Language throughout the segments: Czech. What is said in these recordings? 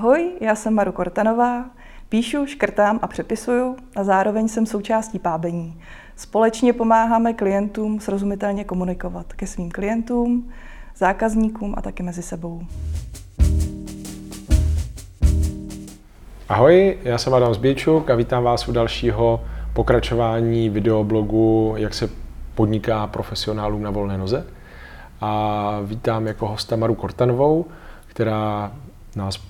Ahoj, já jsem Maru Kortanová, píšu, škrtám a přepisuju a zároveň jsem součástí pábení. Společně pomáháme klientům srozumitelně komunikovat ke svým klientům, zákazníkům a taky mezi sebou. Ahoj, já jsem Adam Zběčuk a vítám vás u dalšího pokračování videoblogu Jak se podniká profesionálům na volné noze. A vítám jako hosta Maru Kortanovou, která nás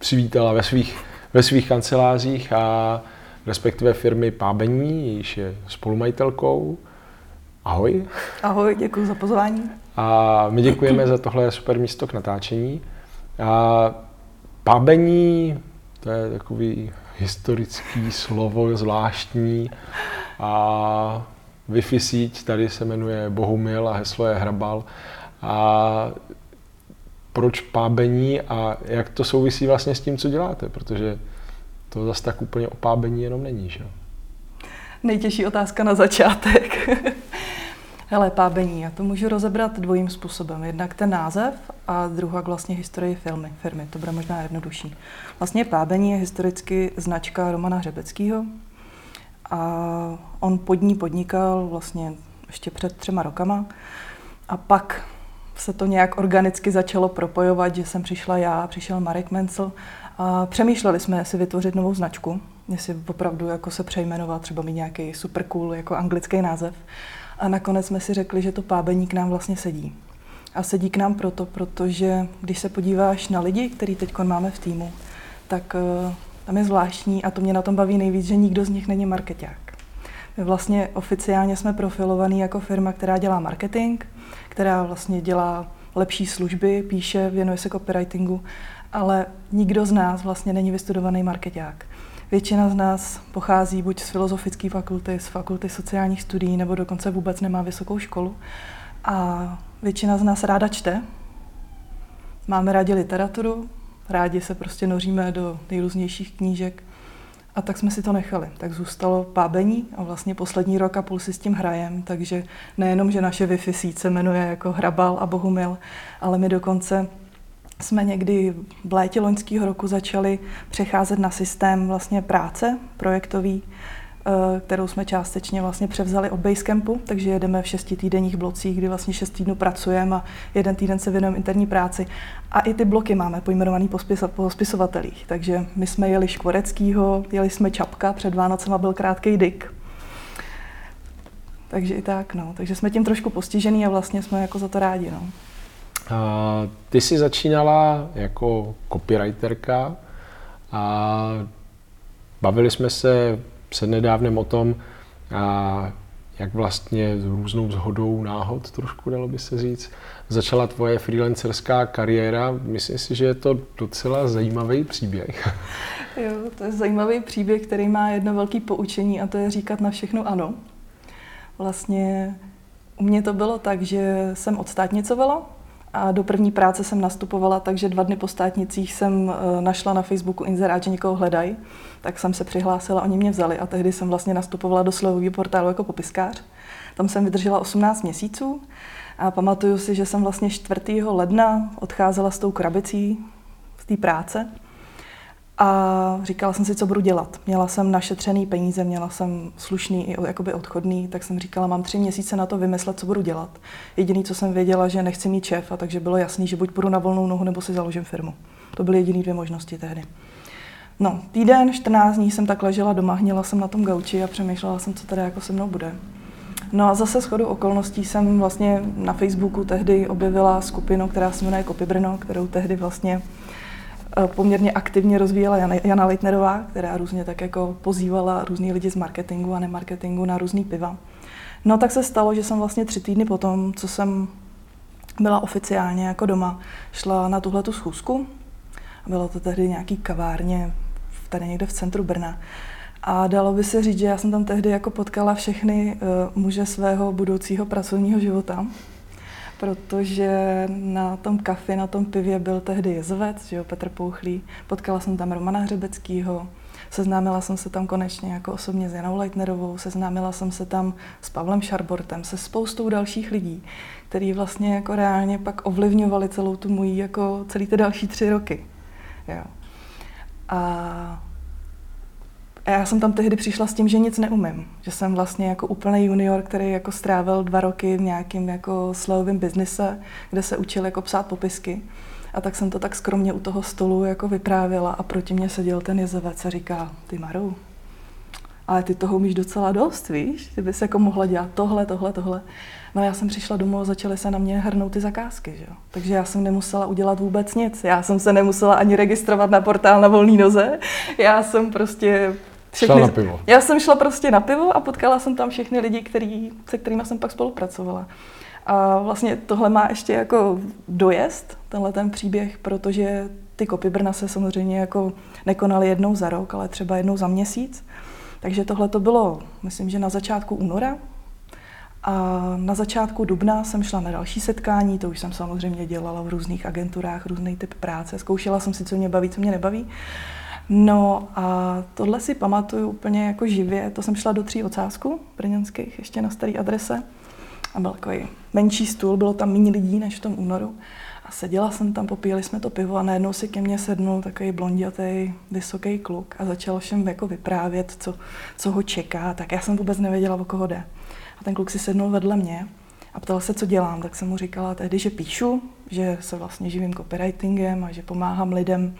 přivítala ve svých, ve svých kancelářích a respektive firmy Pábení, již je spolumajitelkou. Ahoj. Ahoj, děkuji za pozvání. A my děkujeme za tohle super místo k natáčení. A Pábení, to je takový historický slovo, zvláštní. A Wi-Fi síť tady se jmenuje Bohumil a heslo je Hrabal. A proč pábení a jak to souvisí vlastně s tím, co děláte, protože to zase tak úplně o pábení jenom není, že? Nejtěžší otázka na začátek. Hele, pábení, já to můžu rozebrat dvojím způsobem. Jednak ten název a druhá vlastně historie firmy. firmy. To bude možná jednodušší. Vlastně pábení je historicky značka Romana Hřebeckého a on pod ní podnikal vlastně ještě před třema rokama a pak se to nějak organicky začalo propojovat, že jsem přišla já, přišel Marek Mencel a přemýšleli jsme, jestli vytvořit novou značku, jestli opravdu jako se přejmenovat, třeba mít nějaký super cool jako anglický název. A nakonec jsme si řekli, že to pábení k nám vlastně sedí. A sedí k nám proto, protože když se podíváš na lidi, který teď máme v týmu, tak uh, tam je zvláštní a to mě na tom baví nejvíc, že nikdo z nich není marketák. My vlastně oficiálně jsme profilovaní jako firma, která dělá marketing, která vlastně dělá lepší služby, píše, věnuje se copywritingu, ale nikdo z nás vlastně není vystudovaný marketák. Většina z nás pochází buď z filozofické fakulty, z fakulty sociálních studií, nebo dokonce vůbec nemá vysokou školu. A většina z nás ráda čte. Máme rádi literaturu, rádi se prostě noříme do nejrůznějších knížek. A tak jsme si to nechali. Tak zůstalo pábení a vlastně poslední rok a půl si s tím hrajem, takže nejenom, že naše Wi-Fi síť se jmenuje jako Hrabal a Bohumil, ale my dokonce jsme někdy v létě loňského roku začali přecházet na systém vlastně práce projektový, kterou jsme částečně vlastně převzali od Basecampu, takže jedeme v šesti týdenních blocích, kdy vlastně šest týdnů pracujeme a jeden týden se věnujeme interní práci. A i ty bloky máme pojmenovaný po, spis, po spisovatelích. Takže my jsme jeli Škvoreckýho, jeli jsme Čapka, před Vánocema byl krátký dyk. Takže i tak, no. Takže jsme tím trošku postižený a vlastně jsme jako za to rádi, no. A ty jsi začínala jako copywriterka a bavili jsme se přednedávnem o tom, a jak vlastně s různou zhodou náhod, trošku dalo by se říct, začala tvoje freelancerská kariéra. Myslím si, že je to docela zajímavý příběh. Jo, to je zajímavý příběh, který má jedno velké poučení a to je říkat na všechno ano. Vlastně u mě to bylo tak, že jsem odstátnicovala, a do první práce jsem nastupovala, takže dva dny po státnicích jsem eh, našla na Facebooku inzerát, že někoho hledají. Tak jsem se přihlásila, oni mě vzali a tehdy jsem vlastně nastupovala do slovového portálu jako popiskář. Tam jsem vydržela 18 měsíců a pamatuju si, že jsem vlastně 4. ledna odcházela s tou krabicí z té práce a říkala jsem si, co budu dělat. Měla jsem našetřený peníze, měla jsem slušný i jakoby odchodný, tak jsem říkala, mám tři měsíce na to vymyslet, co budu dělat. Jediný, co jsem věděla, že nechci mít šéfa, takže bylo jasný, že buď půjdu na volnou nohu, nebo si založím firmu. To byly jediné dvě možnosti tehdy. No, týden, 14 dní jsem tak ležela doma, hnila jsem na tom gauči a přemýšlela jsem, co tady jako se mnou bude. No a zase shodou okolností jsem vlastně na Facebooku tehdy objevila skupinu, která se jmenuje Kopy Brno, kterou tehdy vlastně poměrně aktivně rozvíjela Jana, Jana Leitnerová, která různě tak jako pozývala různý lidi z marketingu a nemarketingu na různý piva. No tak se stalo, že jsem vlastně tři týdny potom, co jsem byla oficiálně jako doma, šla na tuhle tu schůzku. Bylo to tehdy nějaký kavárně tady někde v centru Brna. A dalo by se říct, že já jsem tam tehdy jako potkala všechny uh, muže svého budoucího pracovního života protože na tom kafi, na tom pivě byl tehdy jezovec, že jo, Petr Pouchlý. Potkala jsem tam Romana Hřebeckýho, seznámila jsem se tam konečně jako osobně s Janou Leitnerovou, seznámila jsem se tam s Pavlem Šarbortem, se spoustou dalších lidí, který vlastně jako reálně pak ovlivňovali celou tu mojí, jako celý ty další tři roky. Jo. A a já jsem tam tehdy přišla s tím, že nic neumím. Že jsem vlastně jako úplný junior, který jako strávil dva roky v nějakém jako slevovém biznise, kde se učil jako psát popisky. A tak jsem to tak skromně u toho stolu jako vyprávěla a proti mě seděl ten jezevec a říká, ty Maru, ale ty toho umíš docela dost, víš? Ty bys jako mohla dělat tohle, tohle, tohle. No já jsem přišla domů a začaly se na mě hrnout ty zakázky, že jo? Takže já jsem nemusela udělat vůbec nic. Já jsem se nemusela ani registrovat na portál na volný noze. Já jsem prostě všechny... Šla na pivo. Já jsem šla prostě na pivo a potkala jsem tam všechny lidi, který, se kterými jsem pak spolupracovala. A vlastně tohle má ještě jako dojezd, tenhle ten příběh, protože ty kopy se samozřejmě jako nekonaly jednou za rok, ale třeba jednou za měsíc. Takže tohle to bylo, myslím, že na začátku února. A na začátku dubna jsem šla na další setkání, to už jsem samozřejmě dělala v různých agenturách, různý typ práce. Zkoušela jsem si, co mě baví, co mě nebaví. No a tohle si pamatuju úplně jako živě. To jsem šla do tří ocásku brněnských, ještě na staré adrese. A byl takový menší stůl, bylo tam méně lidí než v tom únoru. A seděla jsem tam, popíjeli jsme to pivo a najednou si ke mně sednul takový blondětý, vysoký kluk a začal všem jako vyprávět, co, co ho čeká. Tak já jsem vůbec nevěděla, o koho jde. A ten kluk si sednul vedle mě a ptal se, co dělám. Tak jsem mu říkala tehdy, že píšu, že se vlastně živím copywritingem a že pomáhám lidem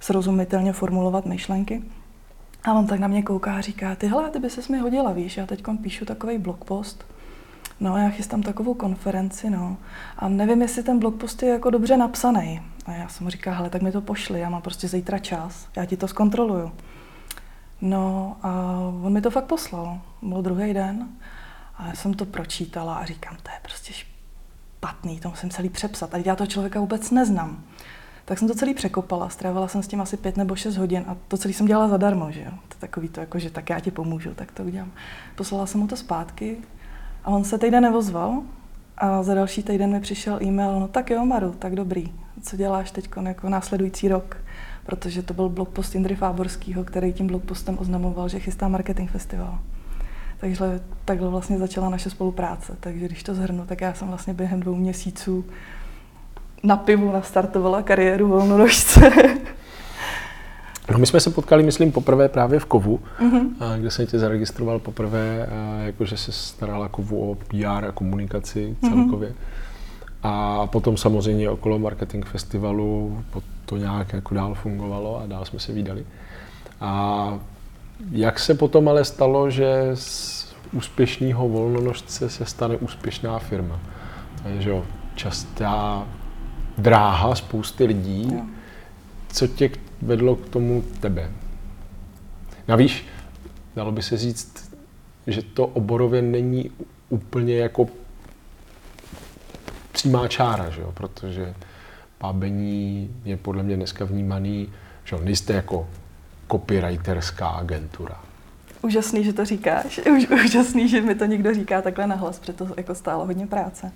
srozumitelně formulovat myšlenky. A on tak na mě kouká a říká, tyhle, ty by ses mi hodila, víš, já teď píšu takový blogpost, no já chystám takovou konferenci, no. A nevím, jestli ten blogpost je jako dobře napsaný. A já jsem mu říká, hele, tak mi to pošli, já mám prostě zítra čas, já ti to zkontroluju. No a on mi to fakt poslal. Byl druhý den a já jsem to pročítala a říkám, to je prostě špatný, to musím celý přepsat. A já toho člověka vůbec neznám tak jsem to celý překopala. Strávila jsem s tím asi pět nebo šest hodin a to celý jsem dělala zadarmo, že jo. To je takový to, jako, že tak já ti pomůžu, tak to udělám. Poslala jsem mu to zpátky a on se týden nevozval a za další týden mi přišel e-mail, no tak jo, Maru, tak dobrý, co děláš teď jako následující rok? Protože to byl blogpost Indry Fáborského, který tím blogpostem oznamoval, že chystá marketing festival. Takže takhle vlastně začala naše spolupráce. Takže když to zhrnu, tak já jsem vlastně během dvou měsíců na pivu nastartovala kariéru volnonožce. No my jsme se potkali, myslím, poprvé právě v Kovu, mm-hmm. kde jsem tě zaregistroval poprvé, jakože se starala Kovu o PR a komunikaci mhm. celkově. Mm-hmm. A potom samozřejmě okolo marketing festivalu to nějak jako dál fungovalo a dál jsme se vydali. A jak se potom ale stalo, že z úspěšného volnonožce se stane úspěšná firma? Takže častá dráha spousty lidí. Jo. Co tě vedlo k tomu tebe? Navíc, dalo by se říct, že to oborově není úplně jako přímá čára, že jo? protože pábení je podle mě dneska vnímaný, že jo, nejste jako copywriterská agentura. Úžasný, že to říkáš. úžasný, že mi to někdo říká takhle nahlas, protože to jako stálo hodně práce.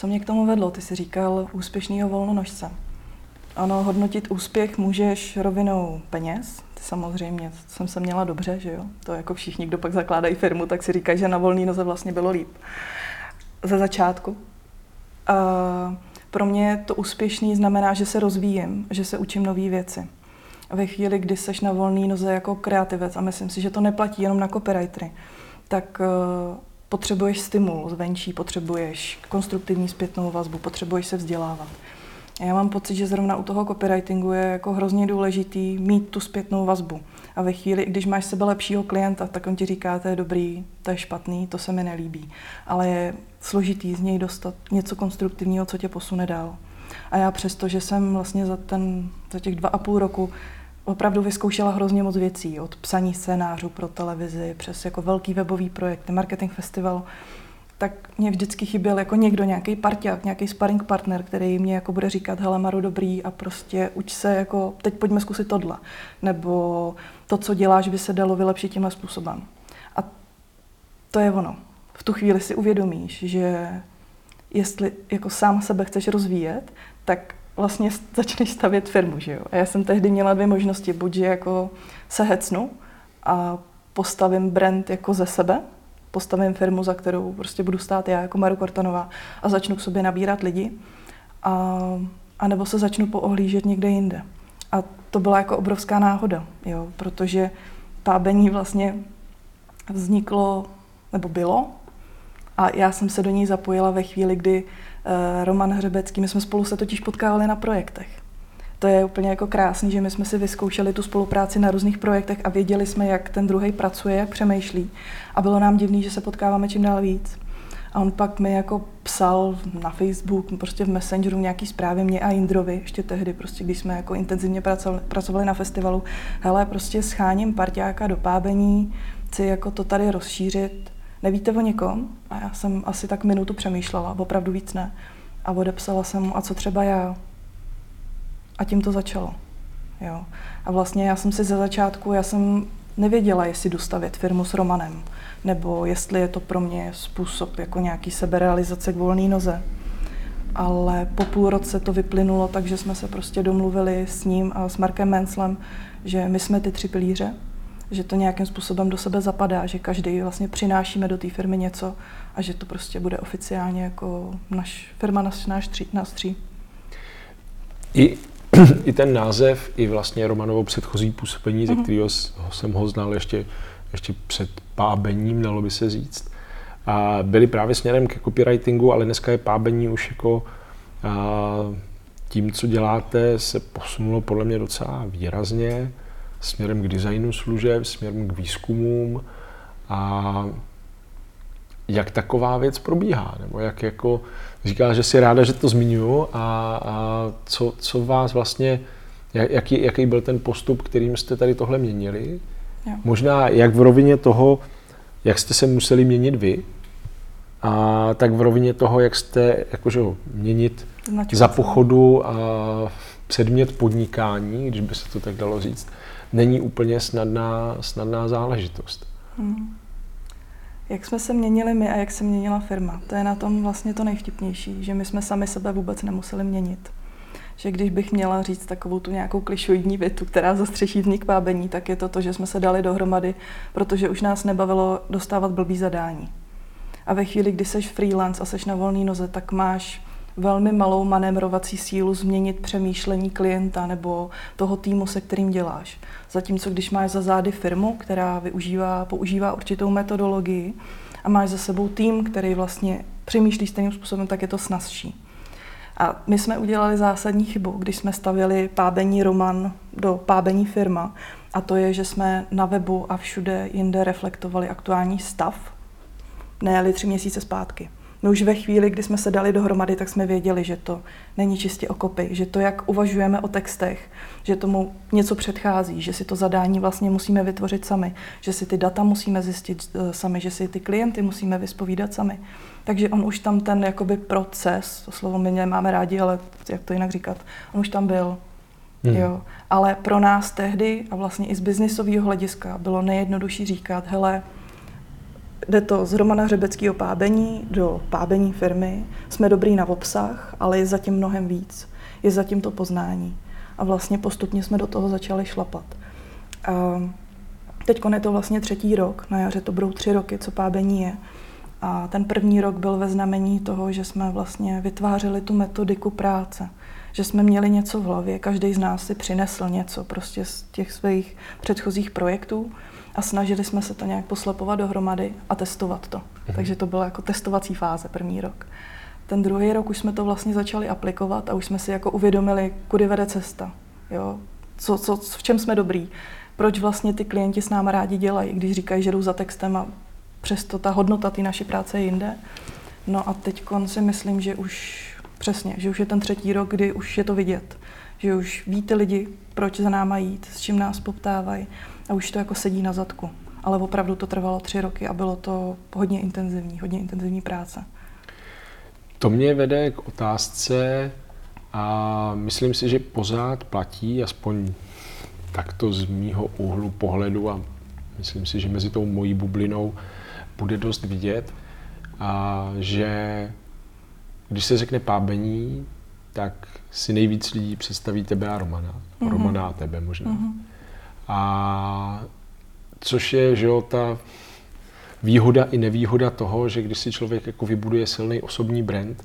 Co mě k tomu vedlo? Ty jsi říkal úspěšnýho volnonožce. Ano, hodnotit úspěch můžeš rovinou peněz. Ty samozřejmě jsem se měla dobře, že jo? To jako všichni, kdo pak zakládají firmu, tak si říkají, že na volný noze vlastně bylo líp. Ze začátku. A pro mě to úspěšný znamená, že se rozvíjím, že se učím nové věci. Ve chvíli, kdy seš na volný noze jako kreativec, a myslím si, že to neplatí jenom na copywritery, tak potřebuješ stimul zvenčí, potřebuješ konstruktivní zpětnou vazbu, potřebuješ se vzdělávat. A já mám pocit, že zrovna u toho copywritingu je jako hrozně důležitý mít tu zpětnou vazbu. A ve chvíli, když máš sebe lepšího klienta, tak on ti říká, to je dobrý, to je špatný, to se mi nelíbí. Ale je složitý z něj dostat něco konstruktivního, co tě posune dál. A já přesto, že jsem vlastně za, ten, za těch dva a půl roku opravdu vyzkoušela hrozně moc věcí, od psaní scénářů pro televizi, přes jako velký webový projekt, marketing festival, tak mě vždycky chyběl jako někdo, nějaký parťák, nějaký sparring partner, který mě jako bude říkat, hele Maru, dobrý a prostě uč se jako, teď pojďme zkusit tohle. Nebo to, co děláš, by se dalo vylepšit tímhle způsobem. A to je ono. V tu chvíli si uvědomíš, že jestli jako sám sebe chceš rozvíjet, tak vlastně začneš stavět firmu, že jo. A já jsem tehdy měla dvě možnosti, buď že jako se hecnu a postavím brand jako ze sebe, postavím firmu, za kterou prostě budu stát já jako Maru Kortanová a začnu k sobě nabírat lidi, a, a nebo se začnu poohlížet někde jinde. A to byla jako obrovská náhoda, jo, protože pábení vlastně vzniklo, nebo bylo, a já jsem se do ní zapojila ve chvíli, kdy Roman Hřebecký, my jsme spolu se totiž potkávali na projektech. To je úplně jako krásný, že my jsme si vyzkoušeli tu spolupráci na různých projektech a věděli jsme, jak ten druhý pracuje, jak přemýšlí. A bylo nám divný, že se potkáváme čím dál víc. A on pak mi jako psal na Facebook, prostě v Messengeru nějaký zprávy mě a Jindrovi, ještě tehdy, prostě, když jsme jako intenzivně pracovali, pracovali na festivalu. Hele, prostě scháním parťáka do pábení, chci jako to tady rozšířit. Nevíte o někom? A já jsem asi tak minutu přemýšlela, opravdu víc ne. A odepsala jsem mu, a co třeba já? A tím to začalo. Jo. A vlastně já jsem si ze začátku, já jsem nevěděla, jestli dostavět firmu s Romanem, nebo jestli je to pro mě způsob jako nějaký seberealizace k volné noze. Ale po půl roce to vyplynulo tak, že jsme se prostě domluvili s ním a s Markem Menslem, že my jsme ty tři pilíře, že to nějakým způsobem do sebe zapadá, že každý vlastně přinášíme do té firmy něco a že to prostě bude oficiálně jako naš firma, naš, náš tří, nás tří. I, I ten název, i vlastně Romanovo předchozí působení, mm-hmm. ze mhm. kterého jsem ho znal ještě, ještě před pábením, dalo by se říct, a byly právě směrem ke copywritingu, ale dneska je pábení už jako a, tím, co děláte, se posunulo podle mě docela výrazně směrem k designu služeb, směrem k výzkumům a jak taková věc probíhá, nebo jak jako říká, že si ráda, že to zmiňuju a, a co, co vás vlastně, jaký, jaký byl ten postup, kterým jste tady tohle měnili? Jo. Možná jak v rovině toho, jak jste se museli měnit vy, a tak v rovině toho, jak jste jakože měnit Značku za pochodu a předmět podnikání, když by se to tak dalo říct, není úplně snadná, snadná záležitost. Hmm. Jak jsme se měnili my a jak se měnila firma, to je na tom vlastně to nejvtipnější, že my jsme sami sebe vůbec nemuseli měnit. Že když bych měla říct takovou tu nějakou klišoidní větu, která zastřeší vznik vábení, tak je to to, že jsme se dali dohromady, protože už nás nebavilo dostávat blbý zadání. A ve chvíli, kdy seš freelance a seš na volné noze, tak máš velmi malou manévrovací sílu změnit přemýšlení klienta nebo toho týmu, se kterým děláš. Zatímco když máš za zády firmu, která využívá, používá určitou metodologii a máš za sebou tým, který vlastně přemýšlí stejným způsobem, tak je to snazší. A my jsme udělali zásadní chybu, když jsme stavili pábení roman do pábení firma. A to je, že jsme na webu a všude jinde reflektovali aktuální stav, ne tři měsíce zpátky. My už ve chvíli, kdy jsme se dali dohromady, tak jsme věděli, že to není čistě o kopy, že to, jak uvažujeme o textech, že tomu něco předchází, že si to zadání vlastně musíme vytvořit sami, že si ty data musíme zjistit eh, sami, že si ty klienty musíme vyspovídat sami. Takže on už tam ten jakoby proces, to slovo my nemáme rádi, ale jak to jinak říkat, on už tam byl. Hmm. Jo. Ale pro nás tehdy a vlastně i z biznisového hlediska bylo nejjednodušší říkat, hele, Jde to z Romana Hřebeckého pábení do pábení firmy. Jsme dobrý na obsah, ale je zatím mnohem víc. Je zatím to poznání. A vlastně postupně jsme do toho začali šlapat. A teď je to vlastně třetí rok, na jaře to budou tři roky, co pábení je. A ten první rok byl ve znamení toho, že jsme vlastně vytvářeli tu metodiku práce. Že jsme měli něco v hlavě, každý z nás si přinesl něco prostě z těch svých předchozích projektů a snažili jsme se to nějak poslepovat dohromady a testovat to. Mhm. Takže to byla jako testovací fáze první rok. Ten druhý rok už jsme to vlastně začali aplikovat a už jsme si jako uvědomili, kudy vede cesta. Jo? Co, co, v čem jsme dobrý. Proč vlastně ty klienti s námi rádi dělají, když říkají, že jdou za textem a přesto ta hodnota té naší práce je jinde. No a teď si myslím, že už přesně, že už je ten třetí rok, kdy už je to vidět. Že už víte lidi, proč za náma jít, s čím nás poptávají a už to jako sedí na zadku. Ale opravdu to trvalo tři roky a bylo to hodně intenzivní, hodně intenzivní práce. To mě vede k otázce a myslím si, že pořád platí, aspoň takto z mýho úhlu pohledu a myslím si, že mezi tou mojí bublinou bude dost vidět, a že když se řekne pábení, tak si nejvíc lidí představí tebe a Romana. Mm-hmm. Romana a tebe možná. Mm-hmm. A což je, že jo, ta výhoda i nevýhoda toho, že když si člověk jako vybuduje silný osobní brand,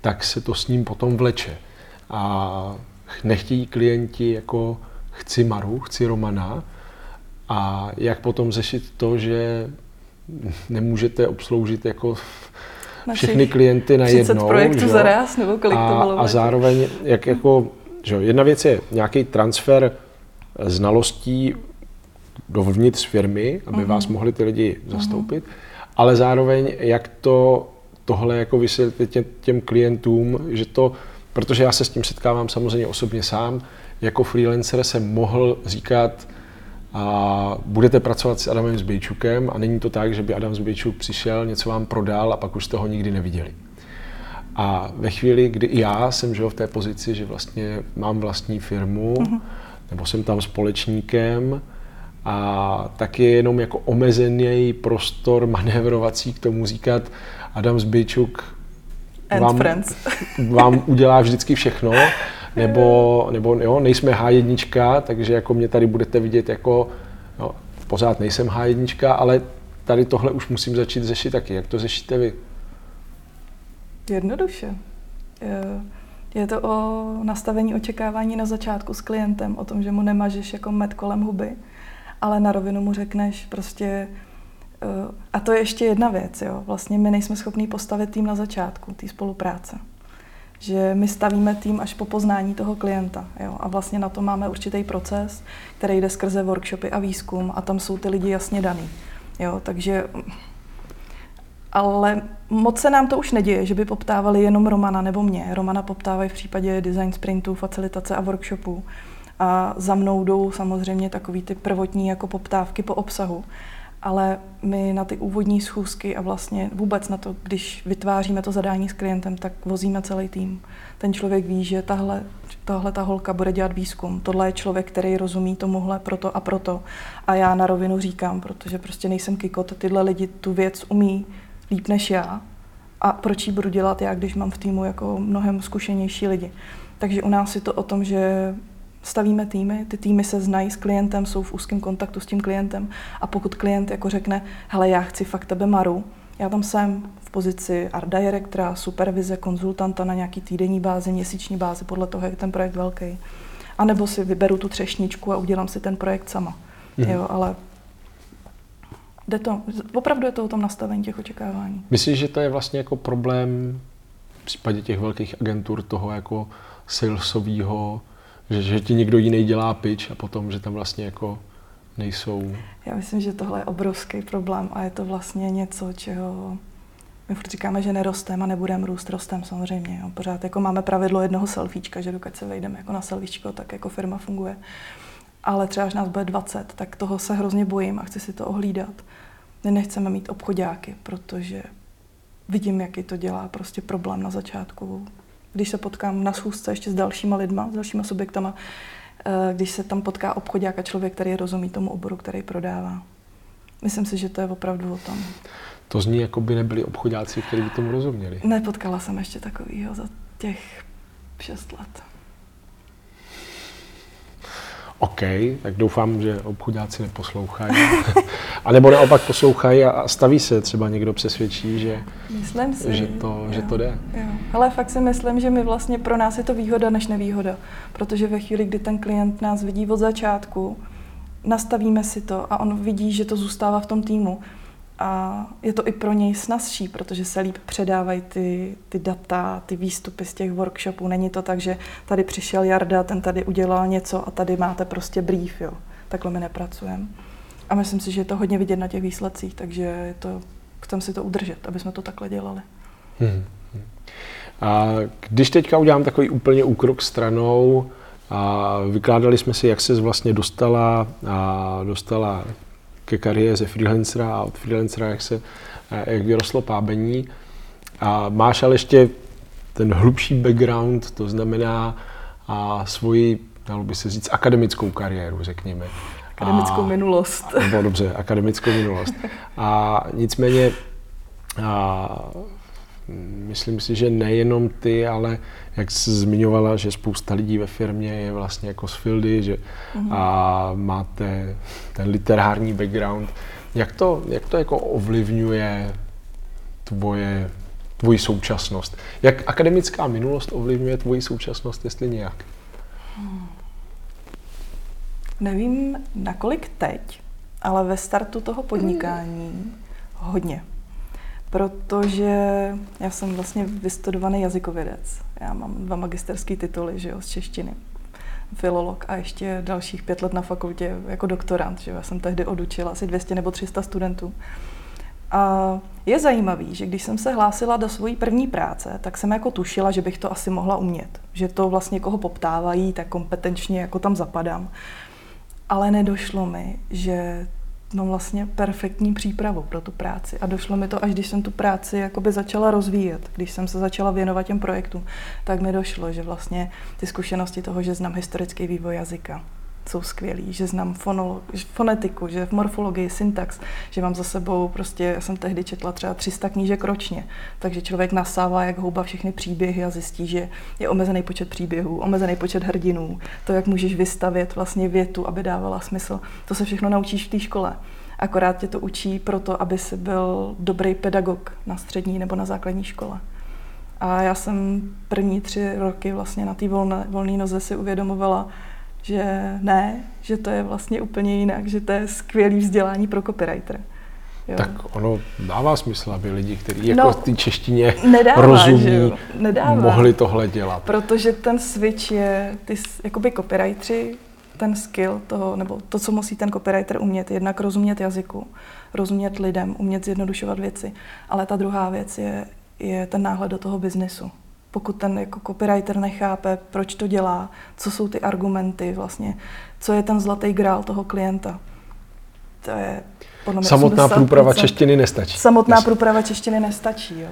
tak se to s ním potom vleče. A nechtějí klienti jako chci Maru, chci Romana a jak potom řešit to, že nemůžete obsloužit jako všechny klienty na 30 projektů za raz, nebo kolik a, to bylo? A zároveň, jak jako, že jedna věc je nějaký transfer znalostí dovnitř firmy, aby mm-hmm. vás mohli ty lidi mhm. zastoupit, mm-hmm. ale zároveň, jak to tohle jako vysvětlit těm, těm klientům, že to, protože já se s tím setkávám samozřejmě osobně sám, jako freelancer jsem mohl říkat, a budete pracovat s Adamem Zbejčukem a není to tak, že by Adam Zbejčuk přišel, něco vám prodal a pak už jste ho nikdy neviděli. A ve chvíli, kdy i já jsem žil v té pozici, že vlastně mám vlastní firmu, mm-hmm. nebo jsem tam společníkem, a tak je jenom jako omezený prostor manévrovací k tomu říkat Adam Zbejčuk vám, vám udělá vždycky všechno nebo, nebo jo, nejsme H1, takže jako mě tady budete vidět jako, jo, pořád nejsem H1, ale tady tohle už musím začít řešit taky. Jak to řešíte vy? Jednoduše. Je to o nastavení očekávání na začátku s klientem, o tom, že mu nemažeš jako med kolem huby, ale na rovinu mu řekneš prostě, eh, a to je ještě jedna věc, jo. Vlastně my nejsme schopní postavit tým na začátku té spolupráce že my stavíme tým až po poznání toho klienta. Jo? A vlastně na to máme určitý proces, který jde skrze workshopy a výzkum a tam jsou ty lidi jasně daný. Jo? Takže ale moc se nám to už neděje, že by poptávali jenom Romana nebo mě. Romana poptávají v případě design sprintů, facilitace a workshopů. A za mnou jdou samozřejmě takový ty prvotní jako poptávky po obsahu ale my na ty úvodní schůzky a vlastně vůbec na to, když vytváříme to zadání s klientem, tak vozíme celý tým. Ten člověk ví, že tahle, tahle ta holka bude dělat výzkum. Tohle je člověk, který rozumí tomuhle proto a proto. A já na rovinu říkám, protože prostě nejsem kikot, tyhle lidi tu věc umí líp než já. A proč ji budu dělat já, když mám v týmu jako mnohem zkušenější lidi. Takže u nás je to o tom, že stavíme týmy, ty týmy se znají s klientem, jsou v úzkém kontaktu s tím klientem a pokud klient jako řekne, hele, já chci fakt tebe Maru, já tam jsem v pozici art directora, supervize, konzultanta na nějaký týdenní bázi, měsíční bázi, podle toho, jak je ten projekt velký. A nebo si vyberu tu třešničku a udělám si ten projekt sama. Mhm. Jo, ale jde to, opravdu je to o tom nastavení těch očekávání. Myslíš, že to je vlastně jako problém v případě těch velkých agentur toho jako salesového že, že ti někdo jiný dělá pitch a potom, že tam vlastně jako nejsou. Já myslím, že tohle je obrovský problém a je to vlastně něco, čeho my furt říkáme, že nerostem a nebudeme růst rostem samozřejmě. Jo. Pořád jako máme pravidlo jednoho selfiečka, že dokud se vejdeme jako na selfiečko, tak jako firma funguje. Ale třeba, až nás bude 20, tak toho se hrozně bojím a chci si to ohlídat. My nechceme mít obchodáky, protože vidím, jaký to dělá prostě problém na začátku když se potkám na schůzce ještě s dalšíma lidma, s dalšíma subjektama, eh, když se tam potká obchodák a člověk, který rozumí tomu oboru, který prodává. Myslím si, že to je opravdu o tom. To zní, jako by nebyli obchodáci, kteří by tomu rozuměli. Nepotkala jsem ještě takovýho za těch šest let. OK, tak doufám, že obchodáci neposlouchají. a nebo naopak poslouchají a staví se, třeba někdo přesvědčí, že, myslím si, že, to, jo, že to jde. Jo. Ale fakt si myslím, že my vlastně pro nás je to výhoda než nevýhoda. Protože ve chvíli, kdy ten klient nás vidí od začátku, nastavíme si to a on vidí, že to zůstává v tom týmu, a je to i pro něj snazší, protože se líp předávají ty, ty data, ty výstupy z těch workshopů. Není to tak, že tady přišel Jarda, ten tady udělal něco a tady máte prostě brief. Jo. Takhle my nepracujeme. A myslím si, že je to hodně vidět na těch výsledcích, takže je to, chcem si to udržet, aby jsme to takhle dělali. Hmm. A když teďka udělám takový úplně úkrok stranou, a vykládali jsme si, jak se vlastně dostala, a dostala ke kariéře freelancera a od freelancera, jak, se, jak vyrostlo pábení. A máš ale ještě ten hlubší background, to znamená a svoji, dalo by se říct, akademickou kariéru, řekněme. Akademickou a, minulost. Nebo dobře, akademickou minulost. A nicméně a, myslím si, že nejenom ty, ale jak jsi zmiňovala, že spousta lidí ve firmě je vlastně jako z Fildy, že mm-hmm. a máte ten literární background. Jak to, jak to jako ovlivňuje tvoje, tvoji současnost? Jak akademická minulost ovlivňuje tvoji současnost, jestli nějak? Hmm. Nevím, nakolik teď, ale ve startu toho podnikání hodně. Protože já jsem vlastně vystudovaný jazykovědec. Já mám dva magisterské tituly že jo, z češtiny filolog a ještě dalších pět let na fakultě jako doktorant. Že já jsem tehdy odučila asi 200 nebo 300 studentů. A je zajímavý, že když jsem se hlásila do své první práce, tak jsem jako tušila, že bych to asi mohla umět. Že to vlastně koho poptávají, tak kompetenčně jako tam zapadám. Ale nedošlo mi, že mám vlastně perfektní přípravu pro tu práci. A došlo mi to, až když jsem tu práci jakoby začala rozvíjet, když jsem se začala věnovat těm projektům, tak mi došlo, že vlastně ty zkušenosti toho, že znám historický vývoj jazyka, jsou skvělí, že znám fonolo, fonetiku, že v morfologii, syntax, že mám za sebou prostě, já jsem tehdy četla třeba 300 knížek ročně, takže člověk nasává jak houba všechny příběhy a zjistí, že je omezený počet příběhů, omezený počet hrdinů, to, jak můžeš vystavět vlastně větu, aby dávala smysl, to se všechno naučíš v té škole. Akorát tě to učí proto, aby si byl dobrý pedagog na střední nebo na základní škole. A já jsem první tři roky vlastně na té volné, volné noze si uvědomovala, že ne, že to je vlastně úplně jinak, že to je skvělý vzdělání pro copywriter. Jo. Tak ono dává smysl, aby lidi, kteří jako no, ty češtině nedává, rozumí, nedává. mohli tohle dělat. Protože ten switch je, ty jakoby copywriteri, ten skill toho, nebo to, co musí ten copywriter umět, jednak rozumět jazyku, rozumět lidem, umět zjednodušovat věci, ale ta druhá věc je, je ten náhled do toho biznesu pokud ten jako copywriter nechápe, proč to dělá, co jsou ty argumenty vlastně, co je ten zlatý grál toho klienta. To je podle mě Samotná 80%. průprava češtiny nestačí. Samotná Nes... průprava češtiny nestačí, jo.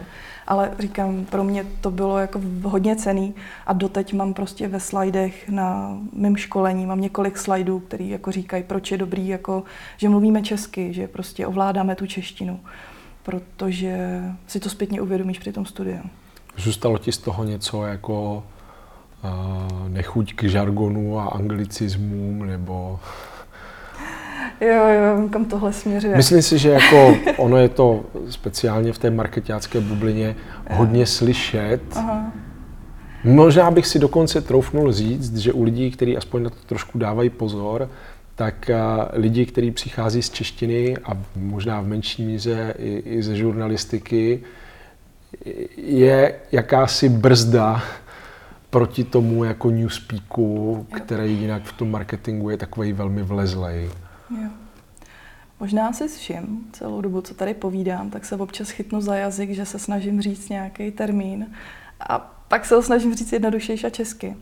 Ale říkám, pro mě to bylo jako hodně cený a doteď mám prostě ve slajdech na mém školení, mám několik slajdů, který jako říkají, proč je dobrý, jako, že mluvíme česky, že prostě ovládáme tu češtinu, protože si to zpětně uvědomíš při tom studiu. Zůstalo ti z toho něco jako uh, nechuť k žargonu a anglicismům, nebo... Jo, jo, kam tohle směřuje. Myslím si, že jako ono je to speciálně v té marketácké bublině hodně slyšet. Aha. Možná bych si dokonce troufnul říct, že u lidí, kteří aspoň na to trošku dávají pozor, tak lidi, kteří přichází z češtiny a možná v menší míře i, i ze žurnalistiky, je jakási brzda proti tomu jako newspeaku, který jinak v tom marketingu je takový velmi vlezlej. Jo. Možná si všim celou dobu, co tady povídám, tak se občas chytnu za jazyk, že se snažím říct nějaký termín a pak se ho snažím říct jednodušejší a česky.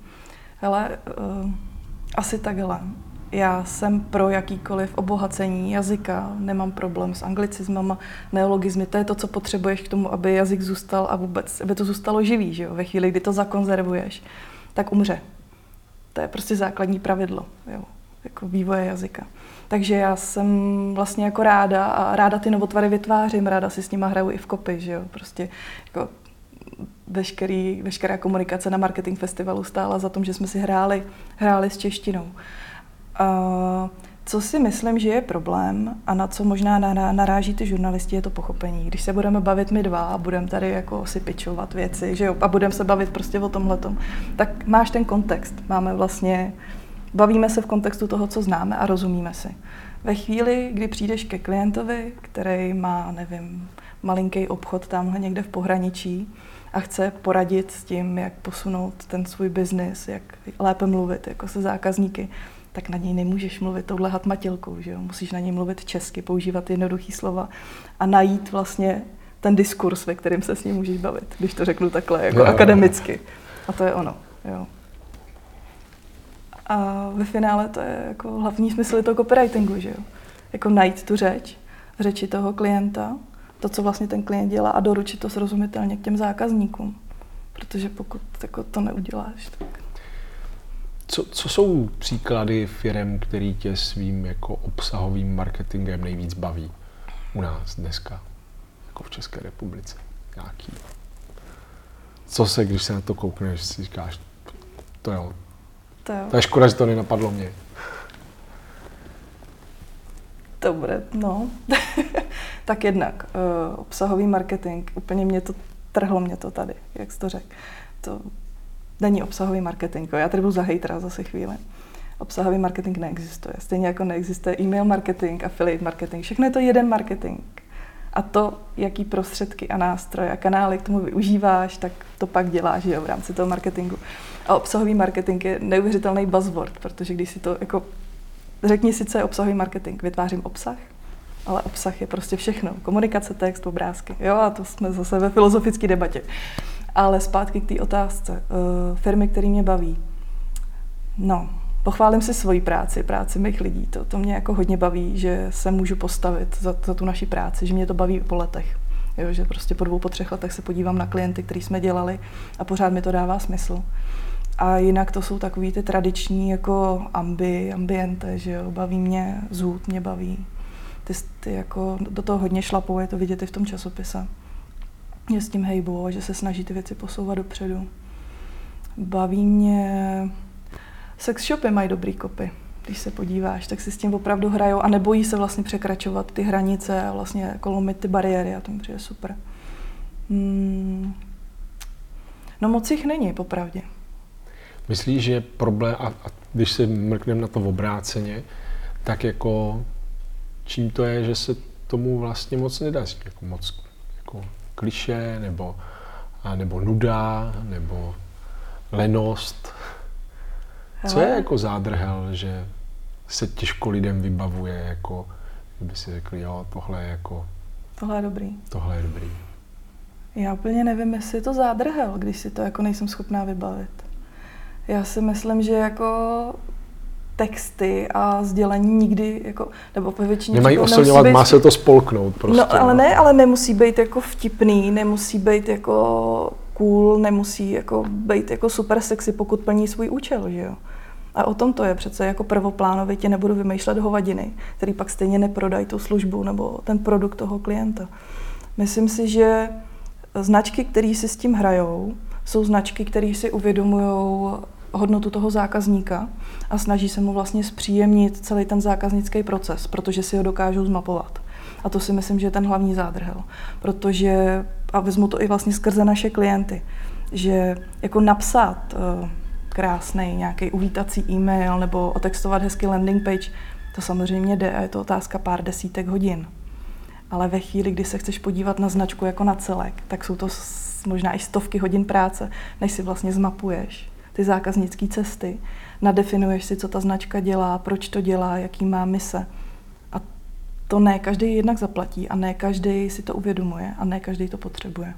Ale uh, asi takhle. Já jsem pro jakýkoliv obohacení jazyka, nemám problém s anglicismama, neologizmy. To je to, co potřebuješ k tomu, aby jazyk zůstal a vůbec, aby to zůstalo živý. Že jo? Ve chvíli, kdy to zakonzervuješ, tak umře. To je prostě základní pravidlo jo? jako vývoje jazyka. Takže já jsem vlastně jako ráda a ráda ty novotvary vytvářím, ráda si s nima hraju i v kopy, že jo? Prostě jako veškerý, veškerá komunikace na marketing festivalu stála za tom, že jsme si hráli, hráli s češtinou. Uh, co si myslím, že je problém a na co možná naráží ty žurnalisti, je to pochopení. Když se budeme bavit my dva a budeme tady jako si pičovat věci, že jo, a budeme se bavit prostě o tomhletom, tak máš ten kontext. Máme vlastně, bavíme se v kontextu toho, co známe a rozumíme si. Ve chvíli, kdy přijdeš ke klientovi, který má, nevím, malinký obchod tamhle někde v pohraničí a chce poradit s tím, jak posunout ten svůj biznis, jak lépe mluvit jako se zákazníky, tak na něj nemůžeš mluvit touhle hatmatilkou, že jo? Musíš na něj mluvit česky, používat jednoduchý slova a najít vlastně ten diskurs, ve kterém se s ním můžeš bavit, když to řeknu takhle, jako jo, akademicky. A to je ono, jo. A ve finále to je jako hlavní smysl toho copywritingu, že jo? Jako najít tu řeč, řeči toho klienta, to, co vlastně ten klient dělá a doručit to srozumitelně k těm zákazníkům. Protože pokud jako to neuděláš, tak co, co jsou příklady firm, který tě svým jako obsahovým marketingem nejvíc baví u nás dneska, jako v České republice? Nějaký? Co se, když se na to koukneš, si říkáš, to jo. To, jo. to je škoda, že to nenapadlo mě. Dobře, no. tak jednak, uh, obsahový marketing, úplně mě to, trhlo mě to tady, jak jsi to řekl. To Není obsahový marketing. Já tady budu za hejtera zase chvíli. Obsahový marketing neexistuje. Stejně jako neexistuje e-mail marketing, affiliate marketing. Všechno je to jeden marketing. A to, jaký prostředky a nástroje a kanály k tomu využíváš, tak to pak děláš jo, v rámci toho marketingu. A obsahový marketing je neuvěřitelný buzzword, protože když si to jako řekni si, co je obsahový marketing. Vytvářím obsah, ale obsah je prostě všechno. Komunikace, text, obrázky. Jo, a to jsme zase ve filozofické debatě. Ale zpátky k té otázce. Uh, firmy, které mě baví. No, pochválím si svoji práci, práci mých lidí. To, to mě jako hodně baví, že se můžu postavit za, za tu naši práci, že mě to baví po letech. Jo, že prostě po dvou, po třech letech se podívám na klienty, který jsme dělali a pořád mi to dává smysl. A jinak to jsou takový ty tradiční jako ambi, ambiente, že jo, baví mě, zůd mě baví. Ty, ty jako do toho hodně šlapou, je to vidět i v tom časopise. Je s tím hejbou, že se snaží ty věci posouvat dopředu. Baví mě... Sex shopy mají dobrý kopy, když se podíváš, tak si s tím opravdu hrajou a nebojí se vlastně překračovat ty hranice a vlastně jako lomit ty bariéry a to mi přijde super. Hmm. No moc jich není, popravdě. Myslíš, že problém, a, a když se mrkneme na to v obráceně, tak jako čím to je, že se tomu vlastně moc nedaří, jako moc kliše, nebo, a nebo nuda, nebo lenost. Co je jako zádrhel, že se těžko lidem vybavuje, jako kdyby si řekli, jo, tohle je jako... Tohle je dobrý. Tohle je dobrý. Já úplně nevím, jestli je to zádrhel, když si to jako nejsem schopná vybavit. Já si myslím, že jako texty a sdělení nikdy, jako, nebo po většině... Nemají osilňovat, být, má se to spolknout prostě. No, ale no. ne, ale nemusí být jako vtipný, nemusí být jako cool, nemusí jako být jako super sexy, pokud plní svůj účel, že jo. A o tom to je přece jako prvoplánovitě nebudu vymýšlet hovadiny, který pak stejně neprodají tu službu nebo ten produkt toho klienta. Myslím si, že značky, které si s tím hrajou, jsou značky, které si uvědomují hodnotu toho zákazníka a snaží se mu vlastně zpříjemnit celý ten zákaznický proces, protože si ho dokážou zmapovat. A to si myslím, že je ten hlavní zádrhel. Protože, a vezmu to i vlastně skrze naše klienty, že jako napsat uh, krásný nějaký uvítací e-mail nebo otextovat hezký landing page, to samozřejmě jde a je to otázka pár desítek hodin. Ale ve chvíli, kdy se chceš podívat na značku jako na celek, tak jsou to možná i stovky hodin práce, než si vlastně zmapuješ ty zákaznické cesty, nadefinuješ si, co ta značka dělá, proč to dělá, jaký má mise. A to ne každý jednak zaplatí a ne každý si to uvědomuje a ne každý to potřebuje.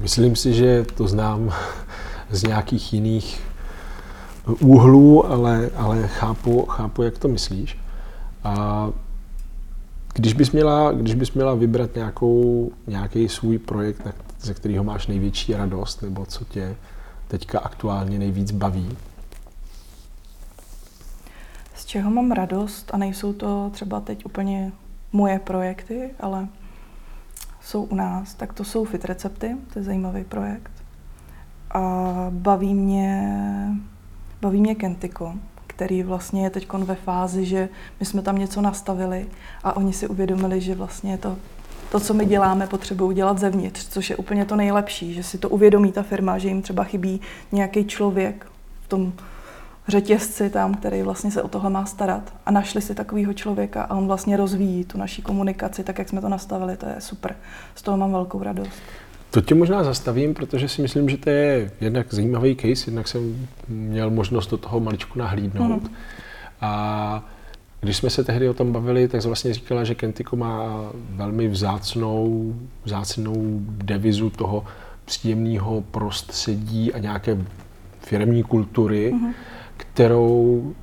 Myslím si, že to znám z nějakých jiných úhlů, ale, ale chápu, chápu, jak to myslíš. A když bys měla, když bys měla vybrat nějaký svůj projekt, ze kterého máš největší radost, nebo co tě teďka aktuálně nejvíc baví? Z čeho mám radost, a nejsou to třeba teď úplně moje projekty, ale jsou u nás, tak to jsou fit recepty, to je zajímavý projekt. A baví mě, baví mě Kentiko, který vlastně je teď ve fázi, že my jsme tam něco nastavili a oni si uvědomili, že vlastně je to to, co my děláme, potřebují dělat zevnitř, což je úplně to nejlepší, že si to uvědomí ta firma, že jim třeba chybí nějaký člověk v tom řetězci tam, který vlastně se o tohle má starat. A našli si takového člověka a on vlastně rozvíjí tu naší komunikaci, tak jak jsme to nastavili, to je super. Z toho mám velkou radost. To tě možná zastavím, protože si myslím, že to je jednak zajímavý case, jednak jsem měl možnost do toho maličku nahlídnout. Mm. A když jsme se tehdy o tom bavili, tak vlastně říkala, že Kentiko má velmi vzácnou, vzácnou devizu toho příjemného prostředí a nějaké firmní kultury, mm-hmm. kterou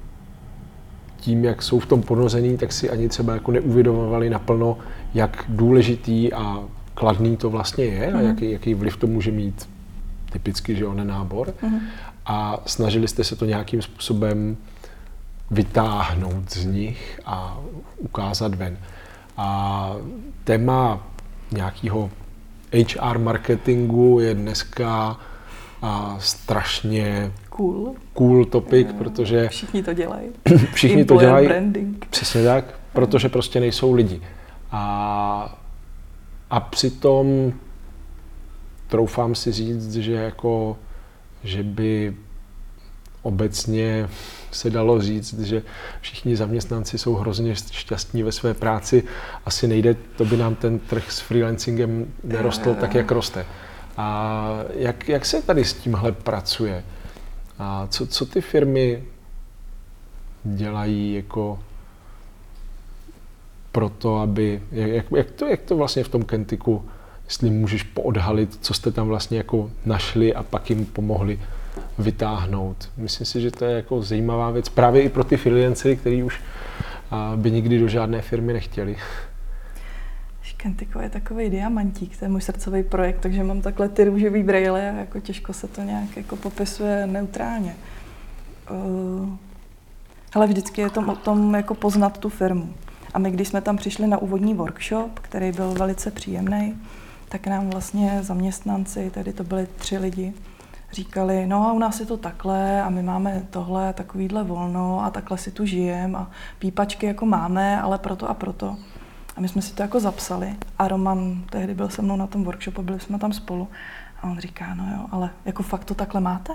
tím, jak jsou v tom ponozený, tak si ani třeba jako neuvědomovali naplno, jak důležitý a kladný to vlastně je mm-hmm. a mhm. jaký, jaký vliv to může mít typicky, že on nábor. Mm-hmm. A snažili jste se to nějakým způsobem vytáhnout z nich a ukázat ven. A téma nějakého HR marketingu je dneska a strašně cool, cool topic, protože... Všichni to dělají. všichni to dělají. Branding. Přesně tak, protože prostě nejsou lidi. A, a přitom troufám si říct, že jako, že by obecně se dalo říct, že všichni zaměstnanci jsou hrozně šťastní ve své práci. Asi nejde, to by nám ten trh s freelancingem nerostl tak, jak roste. A jak, jak se tady s tímhle pracuje? A co, co ty firmy dělají jako pro to, aby, jak, jak, to, jak to vlastně v tom Kentiku, jestli můžeš poodhalit, co jste tam vlastně jako našli a pak jim pomohli vytáhnout. Myslím si, že to je jako zajímavá věc právě i pro ty freelancery, kteří už by nikdy do žádné firmy nechtěli. Kentiko je takový diamantík, to je můj srdcový projekt, takže mám takhle ty růžový brejle a jako těžko se to nějak jako popisuje neutrálně. Uh, ale vždycky je to o tom jako poznat tu firmu. A my, když jsme tam přišli na úvodní workshop, který byl velice příjemný, tak nám vlastně zaměstnanci, tedy to byly tři lidi, říkali, no a u nás je to takhle a my máme tohle, takovýhle volno a takhle si tu žijem a pípačky jako máme, ale proto a proto. A my jsme si to jako zapsali a Roman tehdy byl se mnou na tom workshopu, byli jsme tam spolu a on říká, no jo, ale jako fakt to takhle máte?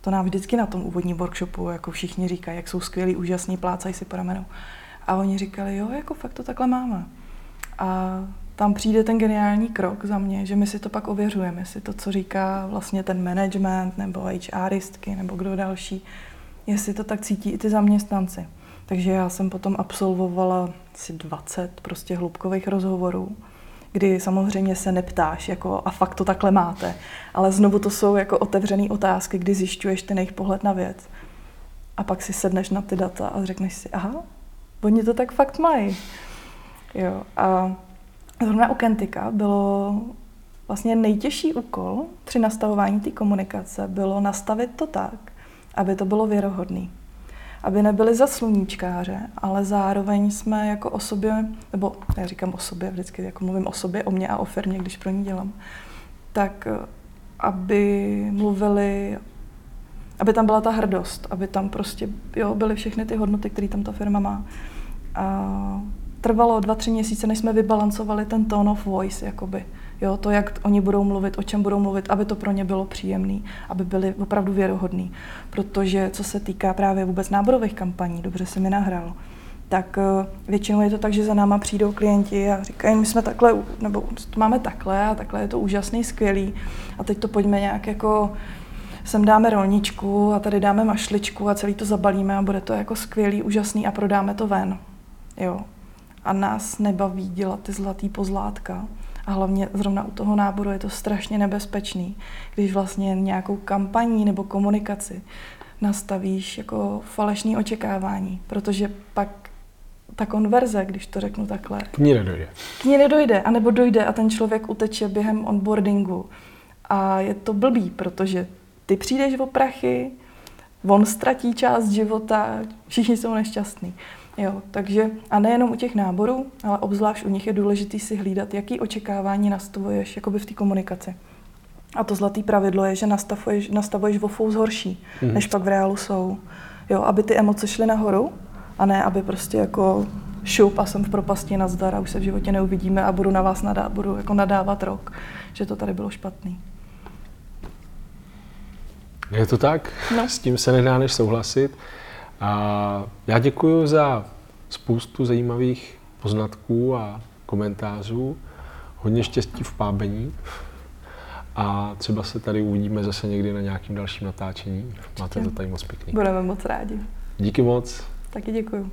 To nám vždycky na tom úvodním workshopu jako všichni říkají, jak jsou skvělí, úžasní, plácají si po ramenou. A oni říkali, jo, jako fakt to takhle máme. A tam přijde ten geniální krok za mě, že my si to pak ověřujeme, jestli to, co říká vlastně ten management nebo HRistky nebo kdo další, jestli to tak cítí i ty zaměstnanci. Takže já jsem potom absolvovala asi 20 prostě hloubkových rozhovorů, kdy samozřejmě se neptáš, jako a fakt to takhle máte, ale znovu to jsou jako otevřené otázky, kdy zjišťuješ ten jejich pohled na věc. A pak si sedneš na ty data a řekneš si, aha, oni to tak fakt mají. Jo, a zrovna u Kentika bylo vlastně nejtěžší úkol při nastavování té komunikace bylo nastavit to tak, aby to bylo věrohodné. Aby nebyli za sluníčkáře, ale zároveň jsme jako o sobě, nebo já říkám o sobě, vždycky jako mluvím o sobě, o mě a o firmě, když pro ní dělám, tak aby mluvili, aby tam byla ta hrdost, aby tam prostě jo, byly všechny ty hodnoty, které tam ta firma má. A trvalo dva, tři měsíce, než jsme vybalancovali ten tone of voice, jakoby. Jo, to, jak oni budou mluvit, o čem budou mluvit, aby to pro ně bylo příjemné, aby byli opravdu věrohodní. Protože co se týká právě vůbec náborových kampaní, dobře se mi nahrál, tak eh, většinou je to tak, že za náma přijdou klienti a říkají, my jsme takhle, nebo to máme takhle a takhle je to úžasný, skvělý a teď to pojďme nějak jako sem dáme rolničku a tady dáme mašličku a celý to zabalíme a bude to jako skvělý, úžasný a prodáme to ven. Jo, a nás nebaví dělat ty zlatý pozlátka. A hlavně zrovna u toho náboru je to strašně nebezpečný, když vlastně nějakou kampaní nebo komunikaci nastavíš jako falešný očekávání, protože pak ta konverze, když to řeknu takhle. K ní nedojde. K ní nedojde, anebo dojde a ten člověk uteče během onboardingu. A je to blbý, protože ty přijdeš o prachy, on ztratí část života, všichni jsou nešťastní. Jo, takže a nejenom u těch náborů, ale obzvlášť u nich je důležité si hlídat, jaký očekávání nastavuješ jakoby v té komunikaci. A to zlatý pravidlo je, že nastavuješ, nastavuješ o fous horší, mm. než pak v reálu jsou. Jo, aby ty emoce šly nahoru a ne, aby prostě jako šup a jsem v propasti nazdar a už se v životě neuvidíme a budu na vás nadá, budu jako nadávat rok, že to tady bylo špatný. Je to tak? No. S tím se nedá než souhlasit. A já děkuji za spoustu zajímavých poznatků a komentářů. Hodně štěstí v pábení. A třeba se tady uvidíme zase někdy na nějakým dalším natáčení. Máte to tady moc pěkný. Budeme moc rádi. Díky moc. Taky děkuji.